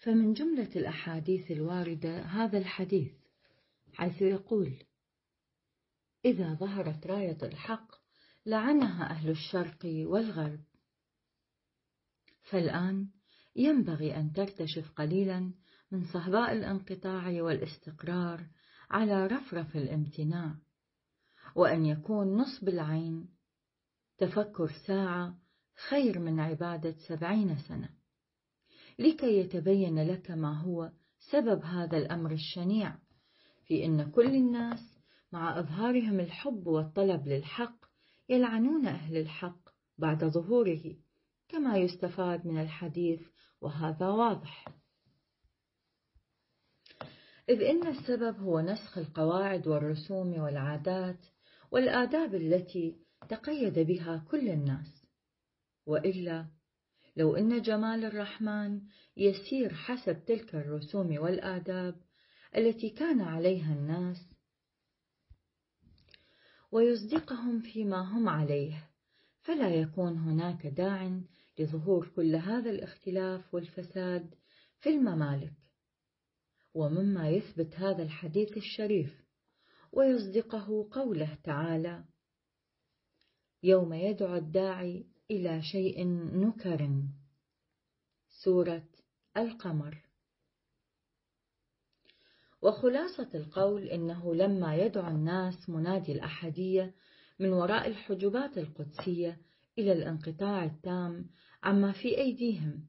فمن جملة الأحاديث الواردة هذا الحديث حيث يقول إذا ظهرت راية الحق لعنها أهل الشرق والغرب. فالآن ينبغي أن ترتشف قليلا من صهباء الانقطاع والاستقرار على رفرف الامتناع وأن يكون نصب العين تفكر ساعة خير من عبادة سبعين سنة. لكي يتبين لك ما هو سبب هذا الأمر الشنيع في أن كل الناس مع إظهارهم الحب والطلب للحق يلعنون أهل الحق بعد ظهوره كما يستفاد من الحديث وهذا واضح. إذ إن السبب هو نسخ القواعد والرسوم والعادات والآداب التي تقيد بها كل الناس وإلا لو إن جمال الرحمن يسير حسب تلك الرسوم والآداب التي كان عليها الناس ويصدقهم فيما هم عليه فلا يكون هناك داع لظهور كل هذا الاختلاف والفساد في الممالك. ومما يثبت هذا الحديث الشريف ويصدقه قوله تعالى يوم يدعو الداعي إلى شيء نكر. سورة القمر. وخلاصة القول إنه لما يدعو الناس منادي الأحدية من وراء الحجبات القدسية إلى الانقطاع التام عما في أيديهم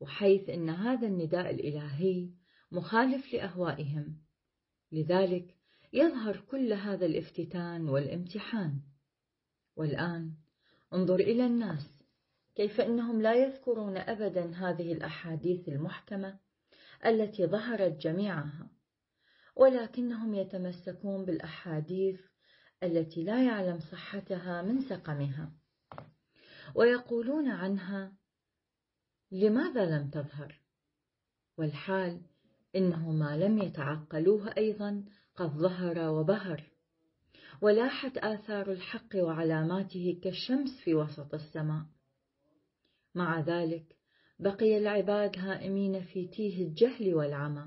وحيث إن هذا النداء الإلهي مخالف لأهوائهم. لذلك يظهر كل هذا الافتتان والامتحان. والآن انظر إلى الناس. كيف إنهم لا يذكرون أبدا هذه الأحاديث المحكمة التي ظهرت جميعها ولكنهم يتمسكون بالأحاديث التي لا يعلم صحتها من سقمها ويقولون عنها لماذا لم تظهر؟ والحال إنه ما لم يتعقلوه أيضا قد ظهر وبهر. ولاحت آثار الحق وعلاماته كالشمس في وسط السماء. مع ذلك بقي العباد هائمين في تيه الجهل والعمى.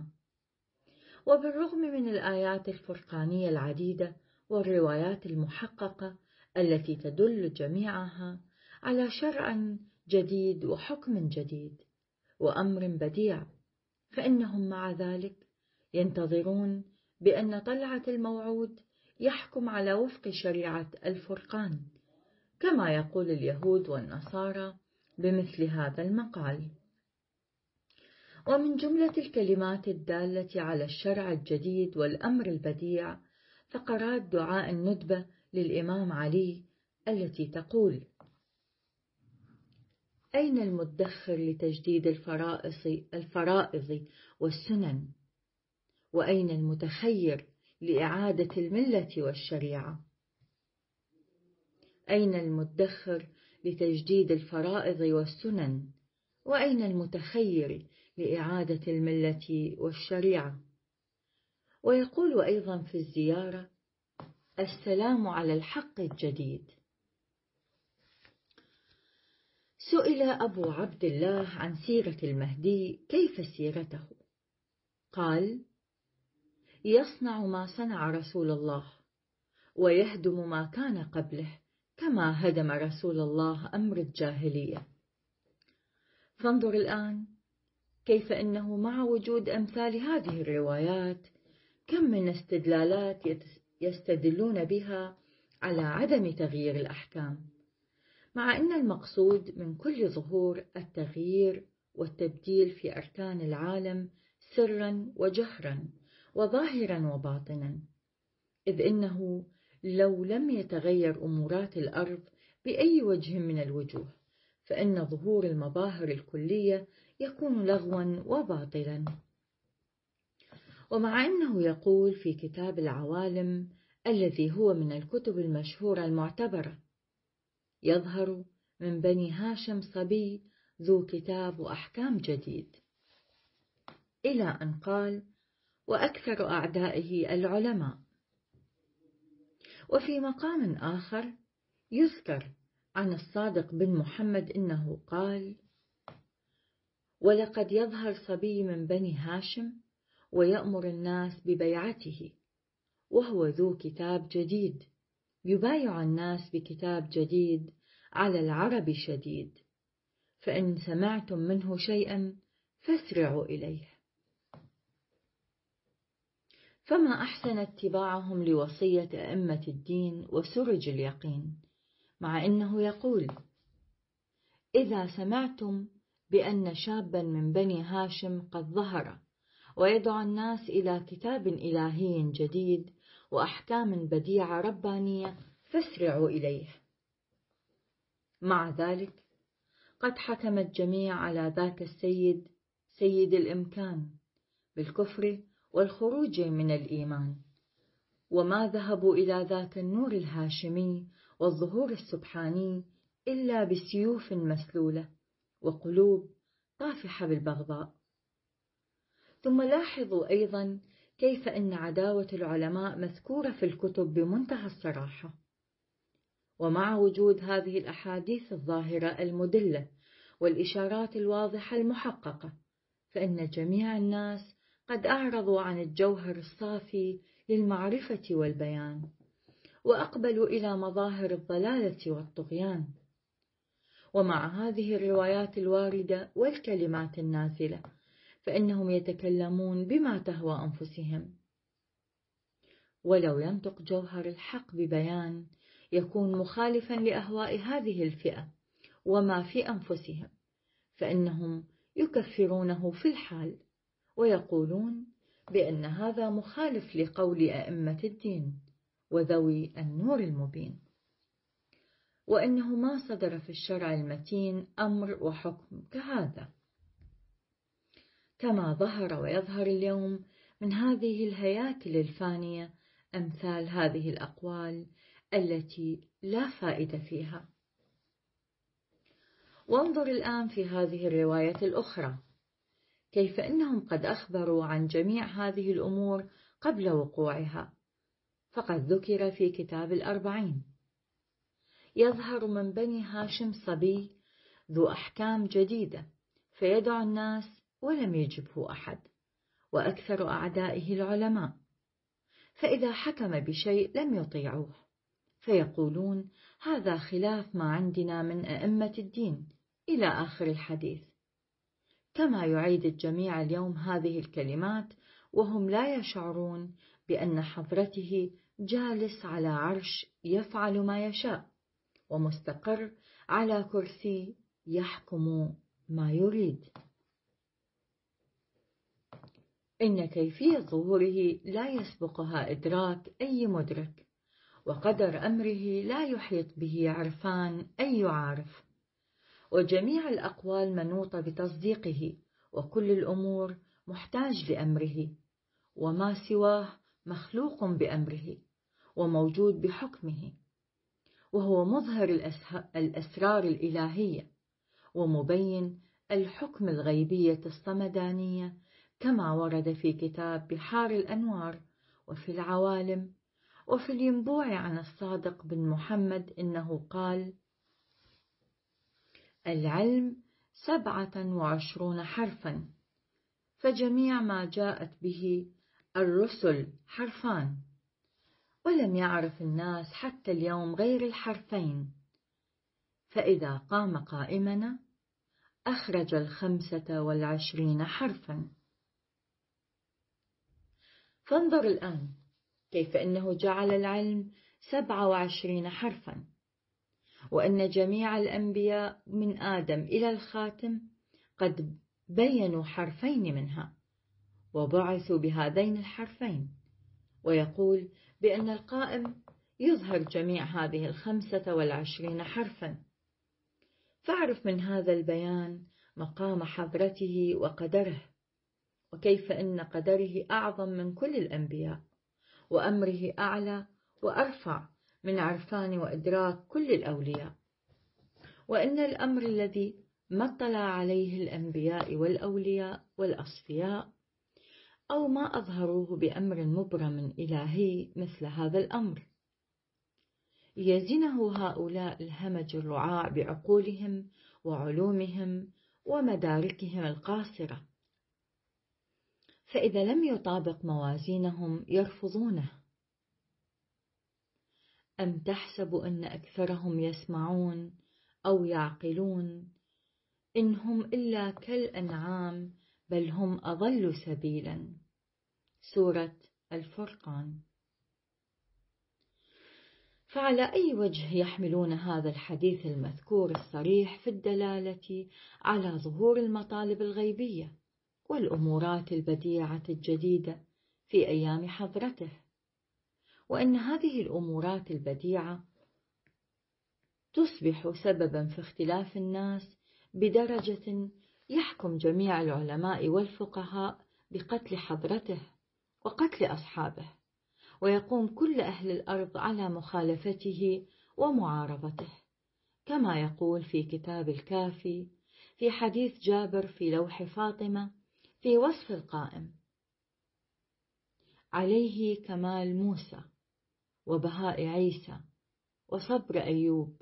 وبالرغم من الآيات الفرقانية العديدة والروايات المحققة التي تدل جميعها على شرع جديد وحكم جديد وأمر بديع فإنهم مع ذلك ينتظرون بأن طلعة الموعود يحكم على وفق شريعة الفرقان كما يقول اليهود والنصارى بمثل هذا المقال ومن جملة الكلمات الدالة على الشرع الجديد والأمر البديع فقرات دعاء الندبة للإمام علي التي تقول: أين المدخر لتجديد الفرائض والسنن؟ وأين المتخير لإعادة الملة والشريعة؟ أين المدخر لتجديد الفرائض والسنن؟ وأين المتخير لإعادة الملة والشريعة؟ ويقول أيضا في الزيارة: السلام على الحق الجديد. سئل أبو عبد الله عن سيرة المهدي كيف سيرته؟ قال: يصنع ما صنع رسول الله، ويهدم ما كان قبله، كما هدم رسول الله أمر الجاهلية. فانظر الآن كيف أنه مع وجود أمثال هذه الروايات كم من استدلالات يستدلون بها على عدم تغيير الأحكام مع أن المقصود من كل ظهور التغيير والتبديل في أركان العالم سرا وجهرا وظاهرا وباطنا إذ إنه لو لم يتغير أمورات الأرض بأي وجه من الوجوه فإن ظهور المظاهر الكلية يكون لغوا وباطلا. ومع أنه يقول في كتاب العوالم الذي هو من الكتب المشهورة المعتبرة يظهر من بني هاشم صبي ذو كتاب وأحكام جديد. إلى أن قال وأكثر أعدائه العلماء. وفي مقام آخر يذكر عن الصادق بن محمد إنه قال ولقد يظهر صبي من بني هاشم ويأمر الناس ببيعته وهو ذو كتاب جديد يبايع الناس بكتاب جديد على العرب شديد فإن سمعتم منه شيئا فاسرعوا إليه. فما أحسن اتباعهم لوصية أئمة الدين وسرج اليقين مع أنه يقول إذا سمعتم بأن شابا من بني هاشم قد ظهر ويدعو الناس إلى كتاب إلهي جديد وأحكام بديعة ربانية فاسرعوا إليه. مع ذلك قد حكم الجميع على ذاك السيد سيد الإمكان بالكفر والخروج من الإيمان. وما ذهبوا إلى ذاك النور الهاشمي والظهور السبحاني إلا بسيوف مسلولة وقلوب طافحة بالبغضاء. ثم لاحظوا أيضا كيف أن عداوة العلماء مذكورة في الكتب بمنتهى الصراحة. ومع وجود هذه الأحاديث الظاهرة المدلة والإشارات الواضحة المحققة فإن جميع الناس قد أعرضوا عن الجوهر الصافي للمعرفة والبيان وأقبلوا إلى مظاهر الضلالة والطغيان. ومع هذه الروايات الواردة والكلمات النازلة فإنهم يتكلمون بما تهوى أنفسهم. ولو ينطق جوهر الحق ببيان يكون مخالفا لأهواء هذه الفئة وما في أنفسهم فإنهم يكفرونه في الحال. ويقولون بأن هذا مخالف لقول أئمة الدين وذوي النور المبين. وأنه ما صدر في الشرع المتين أمر وحكم كهذا. كما ظهر ويظهر اليوم من هذه الهياكل الفانية أمثال هذه الأقوال التي لا فائدة فيها. وانظر الآن في هذه الرواية الأخرى. كيف إنهم قد أخبروا عن جميع هذه الأمور قبل وقوعها. فقد ذكر في كتاب الأربعين. يظهر من بني هاشم صبي ذو أحكام جديدة فيدعو الناس ولم يجبه أحد وأكثر أعدائه العلماء. فإذا حكم بشيء لم يطيعوه فيقولون هذا خلاف ما عندنا من أئمة الدين إلى آخر الحديث. كما يعيد الجميع اليوم هذه الكلمات وهم لا يشعرون بأن حضرته جالس على عرش يفعل ما يشاء ومستقر على كرسي يحكم ما يريد. إن كيفية ظهوره لا يسبقها إدراك أي مدرك وقدر أمره لا يحيط به عرفان أي عارف وجميع الأقوال منوطة بتصديقه وكل الأمور محتاج لأمره. وما سواه مخلوق بأمره وموجود بحكمه. وهو مظهر الأسرار الإلهية ومبين الحكم الغيبية الصمدانية كما ورد في كتاب بحار الأنوار وفي العوالم وفي الينبوع عن الصادق بن محمد إنه قال العلم سبعة وعشرون حرفا. فجميع ما جاءت به الرسل حرفان. ولم يعرف الناس حتى اليوم غير الحرفين. فإذا قام قائمنا أخرج الخمسة والعشرين حرفا. فانظر الآن كيف أنه جعل العلم سبعة وعشرين حرفا. وأن جميع الأنبياء من آدم إلى الخاتم قد بينوا حرفين منها وبعثوا بهذين الحرفين. ويقول بأن القائم يظهر جميع هذه الخمسة والعشرين حرفا. فاعرف من هذا البيان مقام حضرته وقدره وكيف أن قدره أعظم من كل الأنبياء وأمره أعلى وأرفع من عرفان وإدراك كل الأولياء. وإن الأمر الذي ما اطلع عليه الأنبياء والأولياء والأصفياء أو ما أظهروه بأمر مبرم إلهي مثل هذا الأمر. يزنه هؤلاء الهمج الرعاع بعقولهم وعلومهم ومداركهم القاصرة. فإذا لم يطابق موازينهم يرفضونه. أم تحسب أن أكثرهم يسمعون أو يعقلون؟ إن هم إلا كالأنعام بل هم أضل سبيلا. سورة الفرقان. فعلى أي وجه يحملون هذا الحديث المذكور الصريح في الدلالة على ظهور المطالب الغيبية والأمورات البديعة الجديدة في أيام حضرته؟ وأن هذه الأمورات البديعة تصبح سببا في اختلاف الناس بدرجة يحكم جميع العلماء والفقهاء بقتل حضرته وقتل أصحابه ويقوم كل أهل الأرض على مخالفته ومعارضته كما يقول في كتاب الكافي في حديث جابر في لوح فاطمة في وصف القائم عليه كمال موسى. وبهاء عيسى وصبر أيوب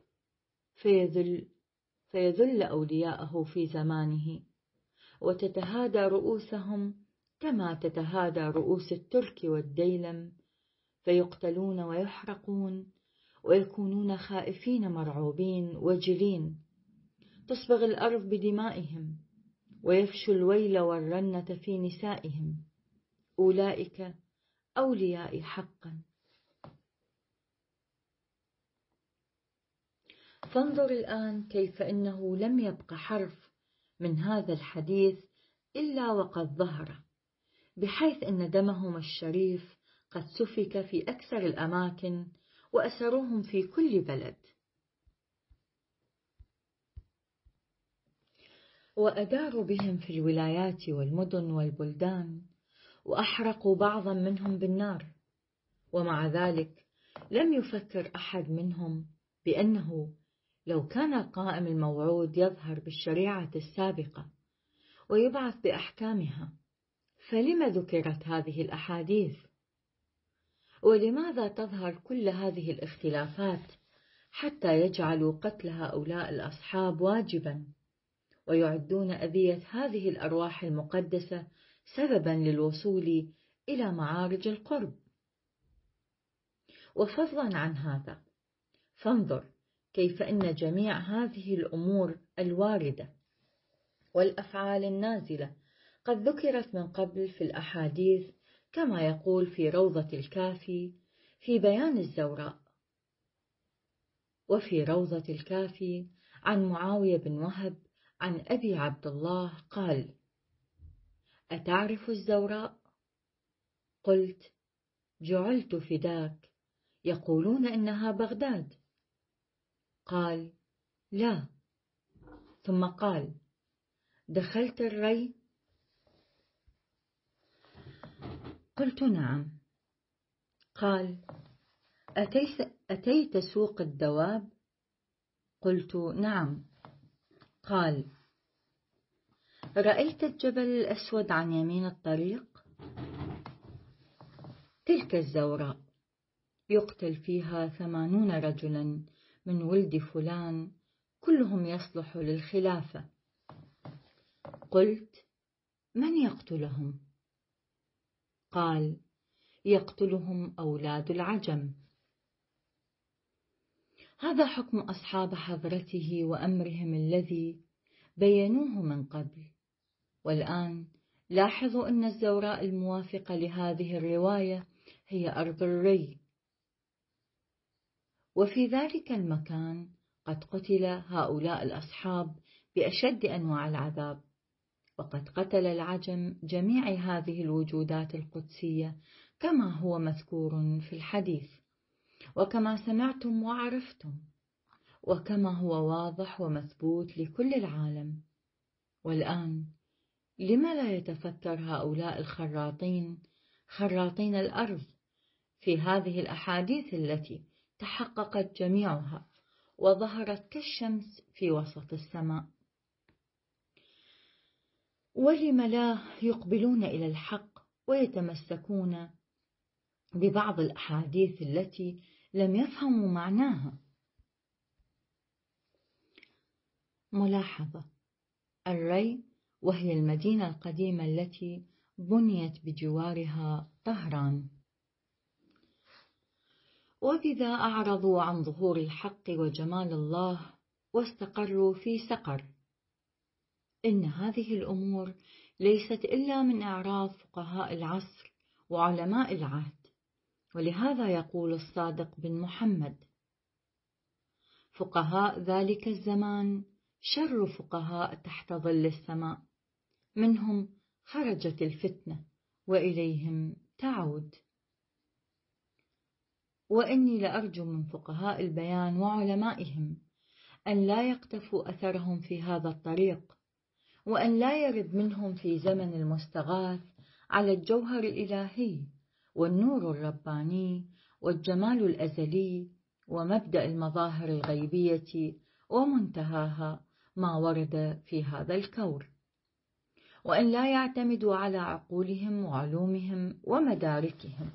فيذل, فيذل أولياءه في زمانه. وتتهادى رؤوسهم كما تتهادى رؤوس الترك والديلم فيقتلون ويحرقون ويكونون خائفين مرعوبين وجلين تصبغ الأرض بدمائهم ويفشو الويل والرنة في نسائهم. أولئك أوليائي حقا. فانظر الآن كيف إنه لم يبق حرف من هذا الحديث إلا وقد ظهر بحيث إن دمهم الشريف قد سفك في أكثر الأماكن وأسروهم في كل بلد. وأداروا بهم في الولايات والمدن والبلدان وأحرقوا بعضا منهم بالنار ومع ذلك لم يفكر أحد منهم بأنه لو كان القائم الموعود يظهر بالشريعة السابقة ويبعث بأحكامها فلم ذكرت هذه الأحاديث؟ ولماذا تظهر كل هذه الاختلافات حتى يجعلوا قتل هؤلاء الأصحاب واجبا؟ ويعدون أذية هذه الأرواح المقدسة سببا للوصول إلى معارج القرب؟ وفضلا عن هذا فانظر كيف إن جميع هذه الأمور الواردة والأفعال النازلة قد ذكرت من قبل في الأحاديث كما يقول في روضة الكافي في بيان الزوراء وفي روضة الكافي عن معاوية بن وهب عن أبي عبد الله قال أتعرف الزوراء؟ قلت جعلت فداك يقولون إنها بغداد قال لا. ثم قال دخلت الري؟ قلت نعم. قال أتيت, سوق الدواب؟ قلت نعم. قال رأيت الجبل الأسود عن يمين الطريق؟ تلك الزوراء يقتل فيها ثمانون رجلا. من ولد فلان كلهم يصلح للخلافة. قلت من يقتلهم؟ قال يقتلهم أولاد العجم. هذا حكم أصحاب حضرته وأمرهم الذي بينوه من قبل. والآن لاحظوا أن الزوراء الموافقة لهذه الرواية هي أرض الري. وفي ذلك المكان قد قتل هؤلاء الأصحاب بأشد أنواع العذاب. وقد قتل العجم جميع هذه الوجودات القدسية كما هو مذكور في الحديث. وكما سمعتم وعرفتم وكما هو واضح ومثبوت لكل العالم. والآن لما لا يتفكر هؤلاء الخراطين خراطين الأرض في هذه الأحاديث التي تحققت جميعها وظهرت كالشمس في وسط السماء. ولم لا يقبلون إلى الحق ويتمسكون ببعض الأحاديث التي لم يفهموا معناها. ملاحظة الري وهي المدينة القديمة التي بنيت بجوارها طهران. وبذا أعرضوا عن ظهور الحق وجمال الله واستقروا في سقر. إن هذه الأمور ليست إلا من إعراض فقهاء العصر وعلماء العهد ولهذا يقول الصادق بن محمد فقهاء ذلك الزمان شر فقهاء تحت ظل السماء منهم خرجت الفتنة وإليهم تعود. وإني لأرجو من فقهاء البيان وعلمائهم أن لا يقتفوا أثرهم في هذا الطريق وأن لا يرد منهم في زمن المستغاث على الجوهر الإلهي والنور الرباني والجمال الأزلي ومبدأ المظاهر الغيبية ومنتهاها ما ورد في هذا الكور. وأن لا يعتمدوا على عقولهم وعلومهم ومداركهم.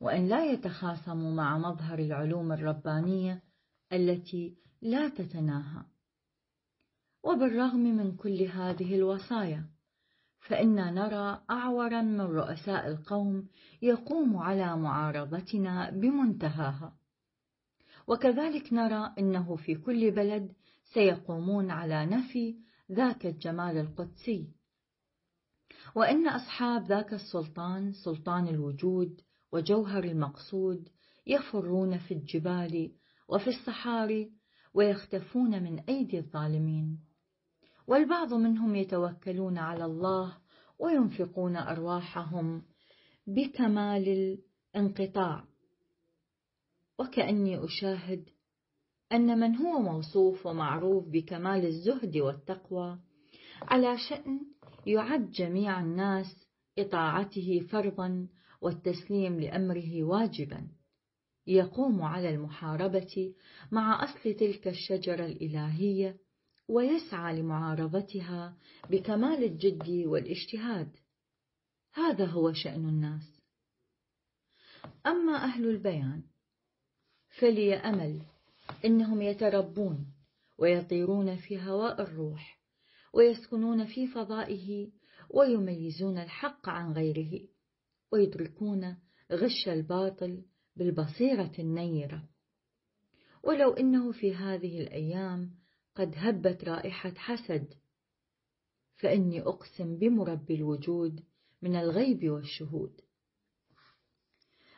وأن لا يتخاصموا مع مظهر العلوم الربانية التي لا تتناهى. وبالرغم من كل هذه الوصايا فإنا نرى أعورا من رؤساء القوم يقوم على معارضتنا بمنتهاها. وكذلك نرى أنه في كل بلد سيقومون على نفي ذاك الجمال القدسي. وأن أصحاب ذاك السلطان سلطان الوجود وجوهر المقصود يفرون في الجبال وفي الصحاري ويختفون من أيدي الظالمين. والبعض منهم يتوكلون على الله وينفقون أرواحهم بكمال الانقطاع. وكأني أشاهد أن من هو موصوف ومعروف بكمال الزهد والتقوى على شأن يعد جميع الناس إطاعته فرضا والتسليم لأمره واجبا. يقوم على المحاربة مع أصل تلك الشجرة الإلهية ويسعى لمعارضتها بكمال الجد والاجتهاد. هذا هو شأن الناس. أما أهل البيان فلي أمل إنهم يتربون ويطيرون في هواء الروح ويسكنون في فضائه ويميزون الحق عن غيره. ويدركون غش الباطل بالبصيرة النيرة. ولو إنه في هذه الأيام قد هبت رائحة حسد فإني أقسم بمرب الوجود من الغيب والشهود.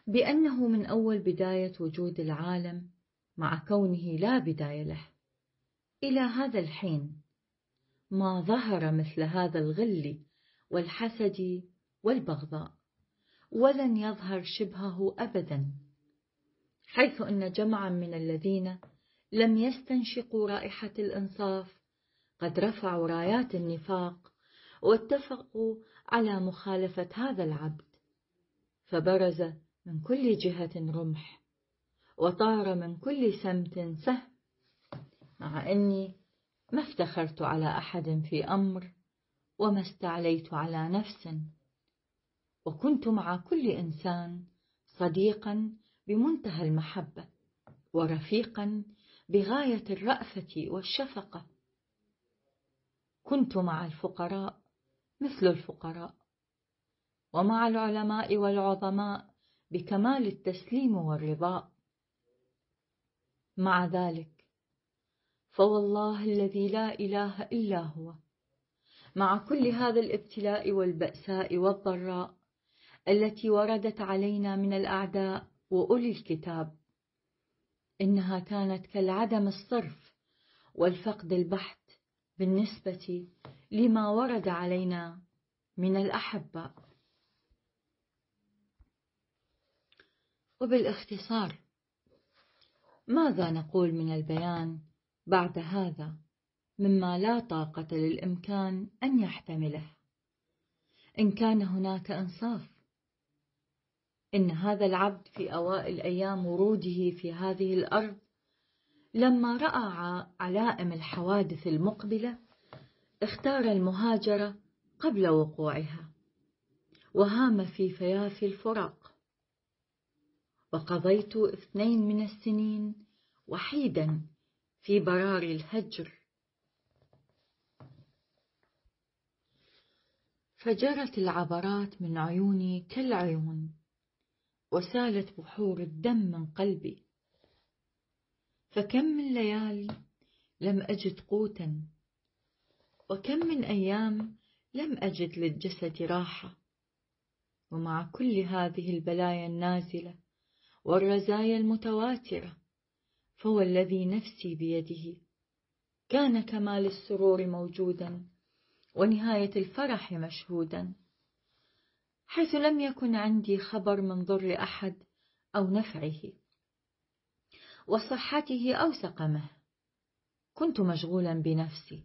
بأنه من أول بداية وجود العالم مع كونه لا بداية له. إلى هذا الحين ما ظهر مثل هذا الغل والحسد والبغضاء. ولن يظهر شبهه أبدا حيث أن جمعا من الذين لم يستنشقوا رائحة الإنصاف قد رفعوا رايات النفاق واتفقوا على مخالفة هذا العبد. فبرز من كل جهة رمح وطار من كل سمت سهم. مع أني ما افتخرت على أحد في أمر وما استعليت على نفس. وكنت مع كل إنسان صديقا بمنتهى المحبة ورفيقا بغاية الرأفة والشفقة. كنت مع الفقراء مثل الفقراء ومع العلماء والعظماء بكمال التسليم والرضاء مع ذلك فوالله الذي لا إله إلا هو مع كل هذا الابتلاء والبأساء والضراء التي وردت علينا من الأعداء وأولي الكتاب. إنها كانت كالعدم الصرف والفقد البحت بالنسبة لما ورد علينا من الأحباء وبالاختصار ماذا نقول من البيان بعد هذا مما لا طاقة للإمكان أن يحتمله؟ إن كان هناك إنصاف إن هذا العبد في أوائل أيام وروده في هذه الأرض لما رأى علائم الحوادث المقبلة اختار المهاجرة قبل وقوعها وهام في فيافي الفراق. وقضيت اثنين من السنين وحيدا في براري الهجر. فجرت العبرات من عيوني كالعيون. وسالت بحور الدم من قلبي. فكم من ليال لم أجد قوتا وكم من أيام لم أجد للجسد راحة. ومع كل هذه البلايا النازلة والرزايا المتواترة فهو الذي نفسي بيده. كان كمال السرور موجودا ونهاية الفرح مشهودا. حيث لم يكن عندي خبر من ضر أحد أو نفعه. وصحته أو سقمه كنت مشغولا بنفسي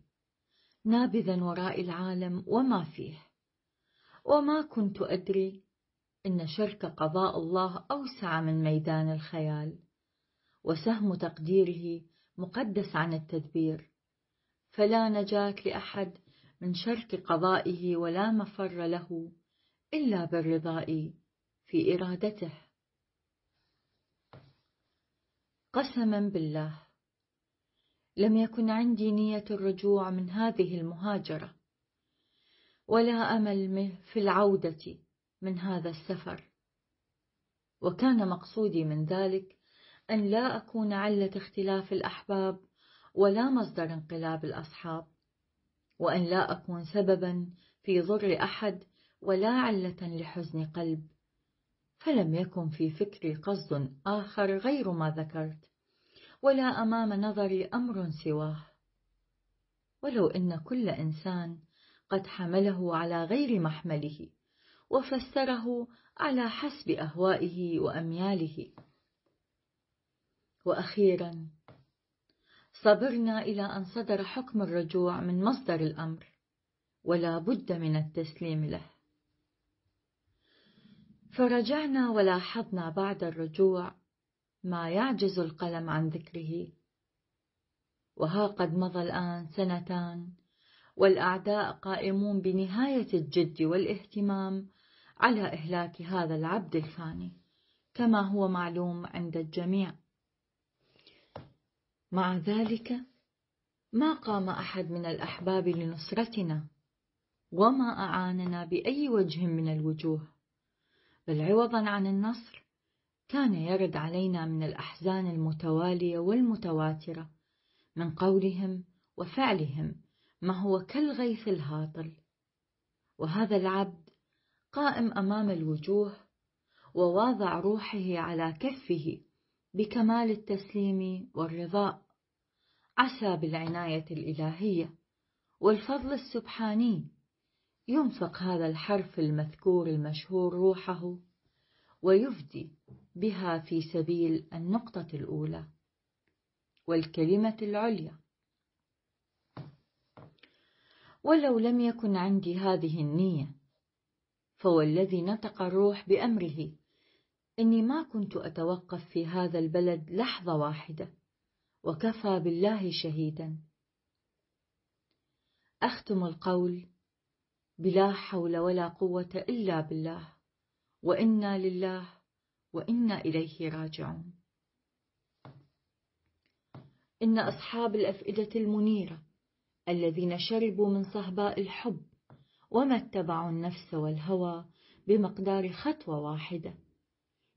نابذا وراء العالم وما فيه. وما كنت أدري إن شرك قضاء الله أوسع من ميدان الخيال. وسهم تقديره مقدس عن التدبير. فلا نجاة لأحد من شرك قضائه ولا مفر له. إلا بالرضاء في إرادته. قسما بالله لم يكن عندي نية الرجوع من هذه المهاجرة ولا أمل في العودة من هذا السفر. وكان مقصودي من ذلك أن لا أكون علة اختلاف الأحباب ولا مصدر انقلاب الأصحاب وأن لا أكون سببا في ضر أحد ولا علة لحزن قلب فلم يكن في فكري قصد آخر غير ما ذكرت ولا أمام نظري أمر سواه. ولو إن كل إنسان قد حمله على غير محمله وفسره على حسب أهوائه وأمياله. وأخيرا صبرنا إلى أن صدر حكم الرجوع من مصدر الأمر ولا بد من التسليم له. فرجعنا ولاحظنا بعد الرجوع ما يعجز القلم عن ذكره. وها قد مضى الآن سنتان والأعداء قائمون بنهاية الجد والاهتمام على إهلاك هذا العبد الفاني كما هو معلوم عند الجميع. مع ذلك ما قام أحد من الأحباب لنصرتنا وما أعاننا بأي وجه من الوجوه. بل عوضا عن النصر. كان يرد علينا من الأحزان المتوالية والمتواترة من قولهم وفعلهم ما هو كالغيث الهاطل. وهذا العبد قائم أمام الوجوه وواضع روحه على كفه بكمال التسليم والرضاء. عسى بالعناية الإلهية والفضل السبحاني ينفق هذا الحرف المذكور المشهور روحه ويفدي بها في سبيل النقطة الأولى والكلمة العليا. ولو لم يكن عندي هذه النية فهو الذي نطق الروح بأمره. إني ما كنت أتوقف في هذا البلد لحظة واحدة وكفى بالله شهيدا. أختم القول بلا حول ولا قوة إلا بالله. وإنا لله وإنا إليه راجعون. إن أصحاب الأفئدة المنيرة الذين شربوا من صهباء الحب وما اتبعوا النفس والهوى بمقدار خطوة واحدة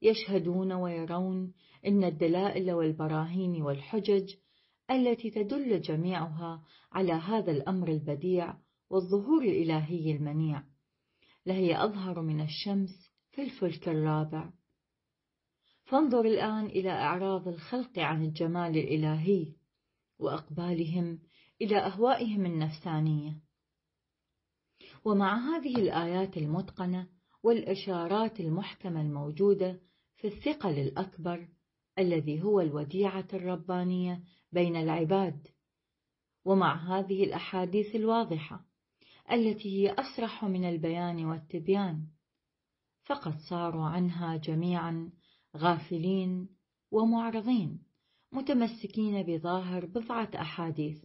يشهدون ويرون إن الدلائل والبراهين والحجج التي تدل جميعها على هذا الأمر البديع والظهور الإلهي المنيع لهي أظهر من الشمس في الفلك الرابع. فانظر الآن إلى أعراض الخلق عن الجمال الإلهي وأقبالهم إلى أهوائهم النفسانية. ومع هذه الآيات المتقنة والإشارات المحكمة الموجودة في الثقل الأكبر الذي هو الوديعة الربانية بين العباد ومع هذه الأحاديث الواضحة التي هي أصرح من البيان والتبيان. فقد صاروا عنها جميعا غافلين ومعرضين متمسكين بظاهر بضعة أحاديث.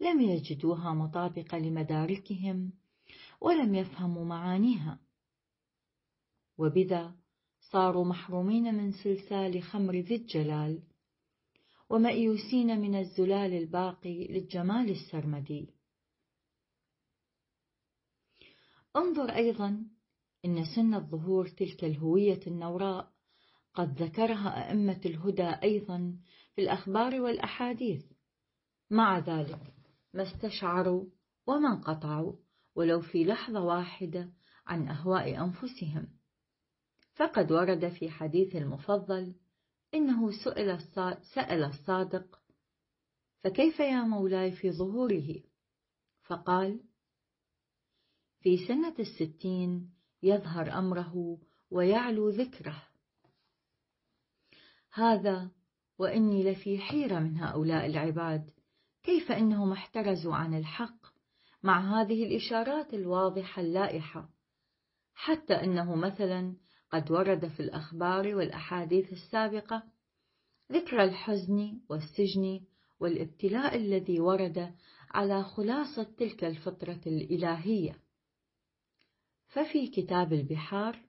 لم يجدوها مطابقة لمداركهم ولم يفهموا معانيها. وبذا صاروا محرومين من سلسال خمر ذي الجلال ومأيوسين من الزلال الباقي للجمال السرمدي. انظر أيضا إن سنة ظهور تلك الهوية النوراء قد ذكرها أئمة الهدى أيضا في الأخبار والأحاديث. مع ذلك ما استشعروا وما انقطعوا ولو في لحظة واحدة عن أهواء أنفسهم. فقد ورد في حديث المفضل إنه سئل سأل الصادق فكيف يا مولاي في ظهوره؟ فقال في سنة الستين يظهر أمره ويعلو ذكره. هذا وإني لفي حيرة من هؤلاء العباد كيف إنهم احترزوا عن الحق مع هذه الإشارات الواضحة اللائحة حتى أنه مثلا قد ورد في الأخبار والأحاديث السابقة ذكر الحزن والسجن والابتلاء الذي ورد على خلاصة تلك الفطرة الإلهية. ففي كتاب البحار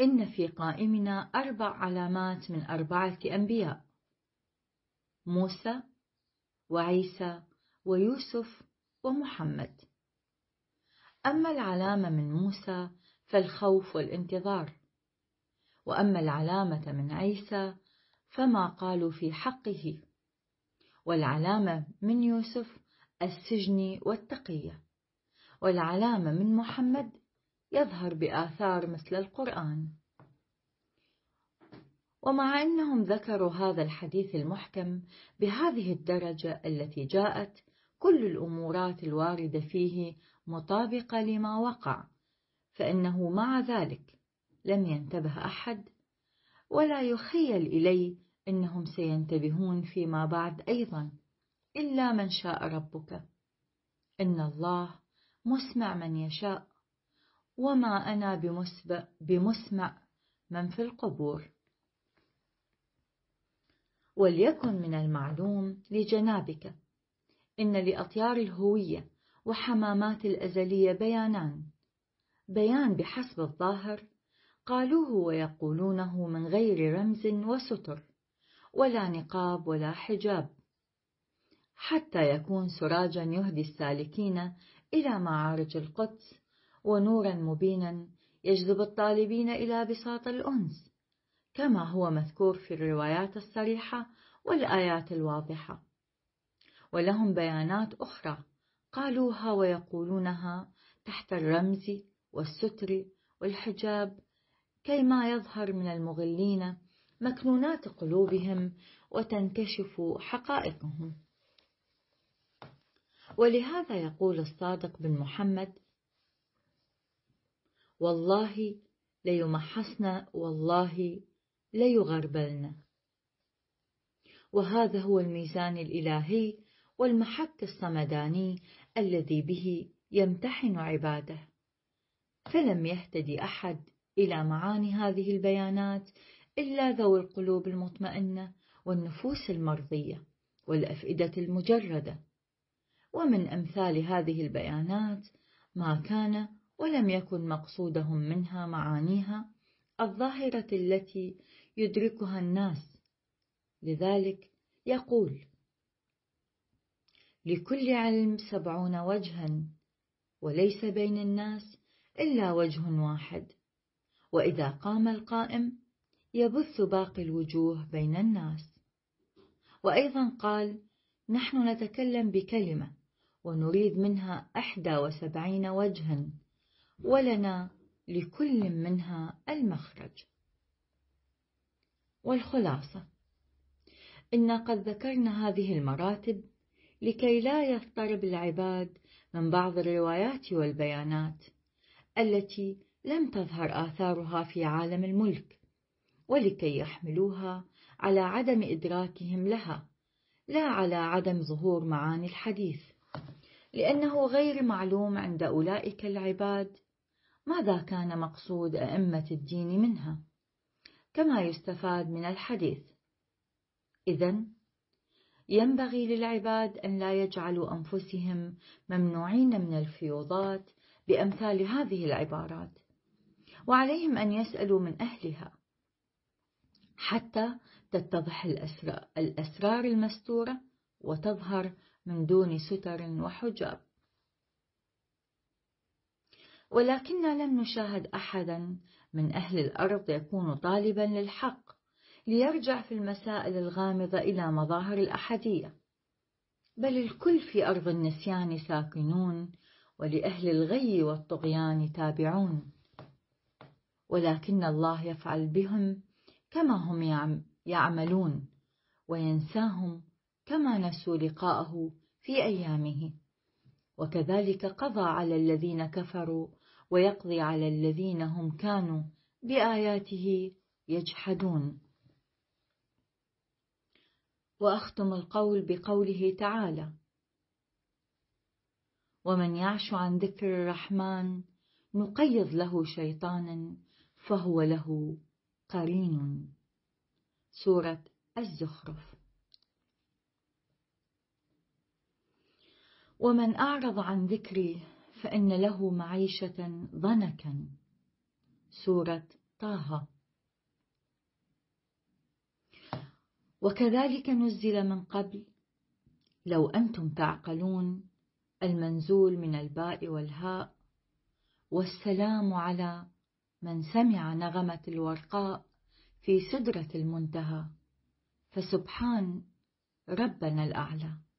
إن في قائمنا أربع علامات من أربعة أنبياء موسى وعيسى ويوسف ومحمد. أما العلامة من موسى فالخوف والانتظار وأما العلامة من عيسى فما قالوا في حقه والعلامة من يوسف السجن والتقية. والعلامة من محمد يظهر بآثار مثل القرآن. ومع أنهم ذكروا هذا الحديث المحكم بهذه الدرجة التي جاءت كل الأمورات الواردة فيه مطابقة لما وقع فإنه مع ذلك لم ينتبه أحد ولا يخيل إلي أنهم سينتبهون فيما بعد أيضا إلا من شاء ربك. إن الله مسمع من يشاء وما أنا بمسمع من في القبور. وليكن من المعلوم لجنابك إن لأطيار الهوية وحمامات الأزلية بيانان. بيان بحسب الظاهر قالوه ويقولونه من غير رمز وستر ولا نقاب ولا حجاب. حتى يكون سراجا يهدي السالكين إلى معارج القدس ونورا مبينا يجذب الطالبين إلى بساط الأنس كما هو مذكور في الروايات الصريحة والآيات الواضحة. ولهم بيانات أخرى قالوها ويقولونها تحت الرمز والستر والحجاب كيما يظهر من المغلين مكنونات قلوبهم وتنكشف حقائقهم. ولهذا يقول الصادق بن محمد والله ليمحصن والله ليغربلن. وهذا هو الميزان الإلهي والمحك الصمداني الذي به يمتحن عباده. فلم يهتدي أحد إلى معاني هذه البيانات إلا ذوي القلوب المطمئنة والنفوس المرضية والأفئدة المجردة. ومن أمثال هذه البيانات ما كان ولم يكن مقصودهم منها معانيها الظاهرة التي يدركها الناس. لذلك يقول لكل علم سبعون وجها وليس بين الناس إلا وجه واحد. وإذا قام القائم يبث باقي الوجوه بين الناس. وأيضا قال نحن نتكلم بكلمة ونريد منها إحدى وسبعين وجها ولنا لكل منها المخرج. والخلاصة إن قد ذكرنا هذه المراتب لكي لا يضطرب العباد من بعض الروايات والبيانات التي لم تظهر آثارها في عالم الملك ولكي يحملوها على عدم إدراكهم لها لا على عدم ظهور معاني الحديث. لأنه غير معلوم عند أولئك العباد. ماذا كان مقصود أئمة الدين منها؟ كما يستفاد من الحديث. إذا ينبغي للعباد أن لا يجعلوا أنفسهم ممنوعين من الفيوضات بأمثال هذه العبارات وعليهم أن يسألوا من أهلها. حتى تتضح الأسرار المستورة وتظهر من دون ستر وحجاب. ولكن لم نشاهد أحدا من أهل الأرض يكون طالبا للحق ليرجع في المسائل الغامضة إلى مظاهر الأحدية بل الكل في أرض النسيان ساكنون ولأهل الغي والطغيان تابعون. ولكن الله يفعل بهم كما هم يعملون وينساهم كما نسوا لقاءه في أيامه. وكذلك قضى على الذين كفروا ويقضي على الذين هم كانوا بآياته يجحدون. وأختم القول بقوله تعالى ومن يعش عن ذكر الرحمن نقيض له شيطانا فهو له قرين. سورة الزخرف. ومن أعرض عن ذكري فإن له معيشة ضنكا. سورة طه. وكذلك نزل من قبل. لو أنتم تعقلون المنزول من الباء والهاء. والسلام على من سمع نغمة الورقاء في سدرة المنتهى. فسبحان ربنا الأعلى.